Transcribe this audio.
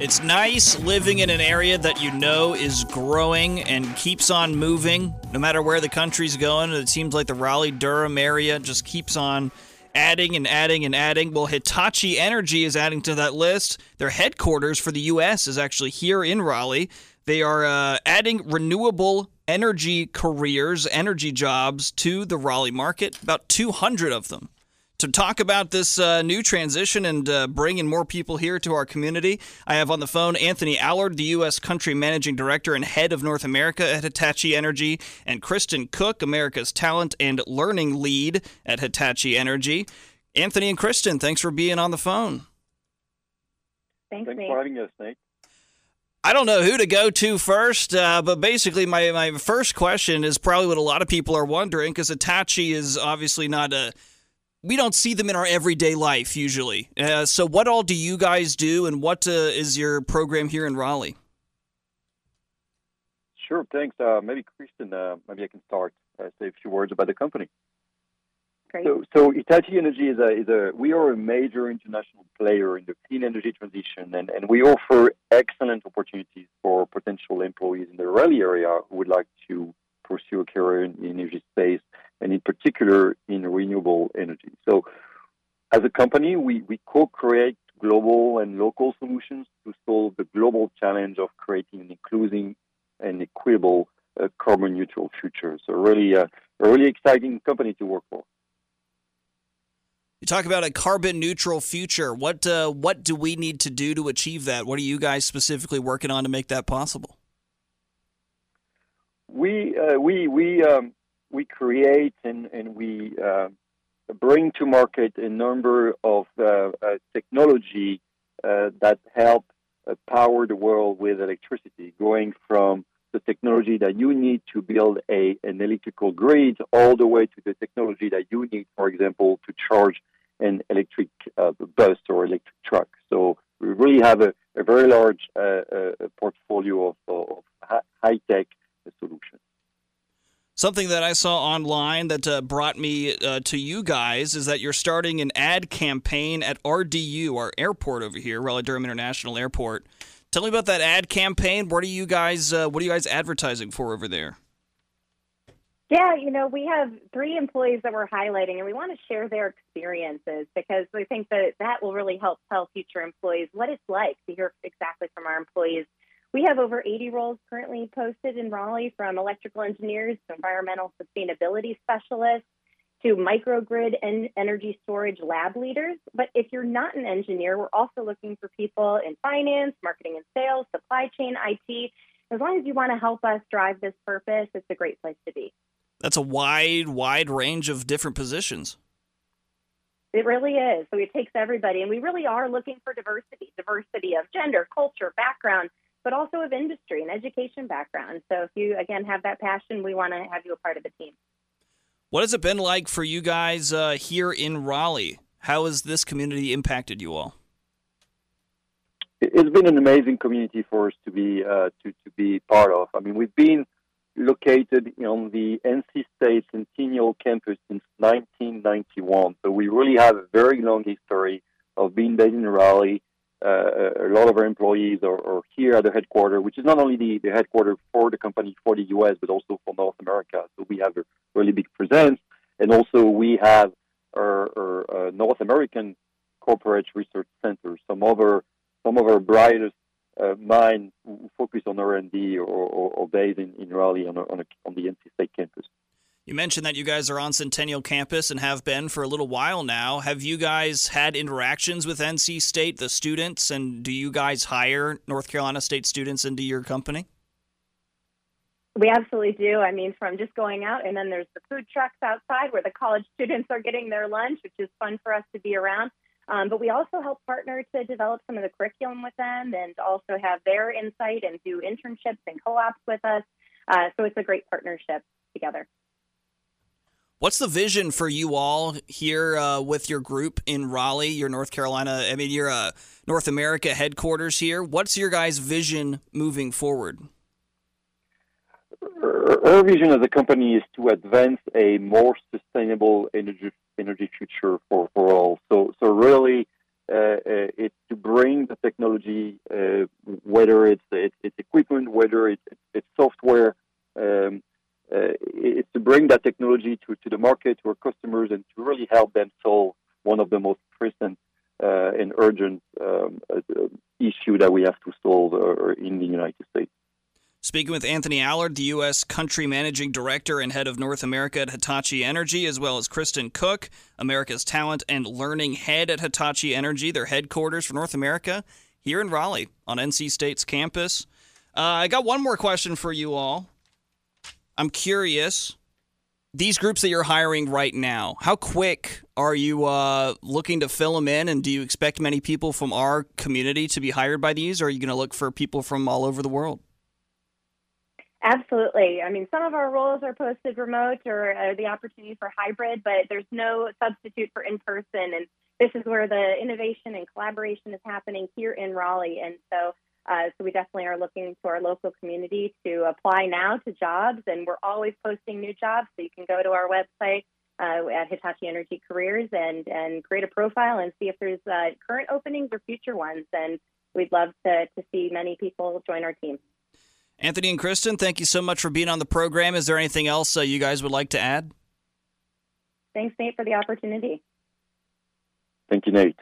It's nice living in an area that you know is growing and keeps on moving no matter where the country's going. It seems like the Raleigh Durham area just keeps on adding and adding and adding. Well, Hitachi Energy is adding to that list. Their headquarters for the U.S. is actually here in Raleigh. They are uh, adding renewable energy careers, energy jobs to the Raleigh market, about 200 of them to talk about this uh, new transition and uh, bringing more people here to our community. I have on the phone Anthony Allard, the U.S. Country Managing Director and Head of North America at Hitachi Energy, and Kristen Koch, America's Talent and Learning Lead at Hitachi Energy. Anthony and Kristen, thanks for being on the phone. Thanks, Thanks Nate. for having us, Nate. I don't know who to go to first, uh, but basically, my, my first question is probably what a lot of people are wondering because Hitachi is obviously not a we don't see them in our everyday life usually. Uh, so, what all do you guys do, and what uh, is your program here in Raleigh? Sure, thanks. Uh, maybe Kristen, uh, maybe I can start. Uh, say a few words about the company. Great. So, so Hitachi Energy is a, is a we are a major international player in the clean energy transition, and, and we offer excellent opportunities for potential employees in the Raleigh area who would like to pursue a career in the energy space, and in particular in renewable energy. So, as a company, we, we co-create global and local solutions to solve the global challenge of creating an inclusive and equitable uh, carbon neutral future. So, really, uh, a really exciting company to work for. You talk about a carbon neutral future. What uh, what do we need to do to achieve that? What are you guys specifically working on to make that possible? We uh, we we um, we create and and we uh, bring to market a number of uh, uh, technology uh, that help uh, power the world with electricity, going from the technology that you need to build a an electrical grid all the way to the technology that you need, for example, to charge an electric uh, bus or electric truck. So we really have a, a very large uh, uh, portfolio of, of high tech. Something that I saw online that uh, brought me uh, to you guys is that you're starting an ad campaign at RDU, our airport over here, Raleigh Durham International Airport. Tell me about that ad campaign. What are you guys? Uh, what are you guys advertising for over there? Yeah, you know, we have three employees that we're highlighting, and we want to share their experiences because we think that that will really help tell future employees what it's like to hear exactly from our employees. We have over 80 roles currently posted in Raleigh, from electrical engineers to environmental sustainability specialists to microgrid and energy storage lab leaders. But if you're not an engineer, we're also looking for people in finance, marketing and sales, supply chain, IT. As long as you want to help us drive this purpose, it's a great place to be. That's a wide, wide range of different positions. It really is. So it takes everybody, and we really are looking for diversity diversity of gender, culture, background, also of industry and education background. So if you, again, have that passion, we want to have you a part of the team. What has it been like for you guys uh, here in Raleigh? How has this community impacted you all? It's been an amazing community for us to be uh, to to be part of. I mean, we've been located on the NC State Centennial campus since 1991, so we really have a very long history of being based in Raleigh. Uh, a lot of our employees are, are, here at the headquarters, which is not only the, the headquarters for the company for the U.S., but also for North America. So we have a really big presence. And also we have our, our uh, North American corporate research center. Some of our, some of our brightest uh, minds who focus on R&D or, or, or based in, in Raleigh on, on, a, on the NC State campus. You mentioned that you guys are on Centennial campus and have been for a little while now. Have you guys had interactions with NC State, the students, and do you guys hire North Carolina State students into your company? We absolutely do. I mean, from just going out, and then there's the food trucks outside where the college students are getting their lunch, which is fun for us to be around. Um, but we also help partner to develop some of the curriculum with them and also have their insight and do internships and co ops with us. Uh, so it's a great partnership together. What's the vision for you all here uh, with your group in Raleigh, your North Carolina? I mean, your uh, North America headquarters here. What's your guys' vision moving forward? Our vision as a company is to advance a more sustainable energy energy future for, for all. So so really, it's to bring the technology, whether it's, it's, it's equipment, whether it's, it's software. Um, bring that technology to, to the market, to our customers, and to really help them solve one of the most present uh, and urgent um, uh, issue that we have to solve uh, in the United States. Speaking with Anthony Allard, the U.S. Country Managing Director and Head of North America at Hitachi Energy, as well as Kristen Koch, America's Talent and Learning Head at Hitachi Energy, their headquarters for North America here in Raleigh on NC State's campus. Uh, I got one more question for you all. I'm curious these groups that you're hiring right now, how quick are you uh, looking to fill them in? And do you expect many people from our community to be hired by these? Or are you going to look for people from all over the world? Absolutely. I mean, some of our roles are posted remote or uh, the opportunity for hybrid, but there's no substitute for in person. And this is where the innovation and collaboration is happening here in Raleigh. And so uh, so we definitely are looking to our local community to apply now to jobs, and we're always posting new jobs. So you can go to our website uh, at Hitachi Energy Careers and and create a profile and see if there's uh, current openings or future ones. And we'd love to to see many people join our team. Anthony and Kristen, thank you so much for being on the program. Is there anything else uh, you guys would like to add? Thanks, Nate, for the opportunity. Thank you, Nate.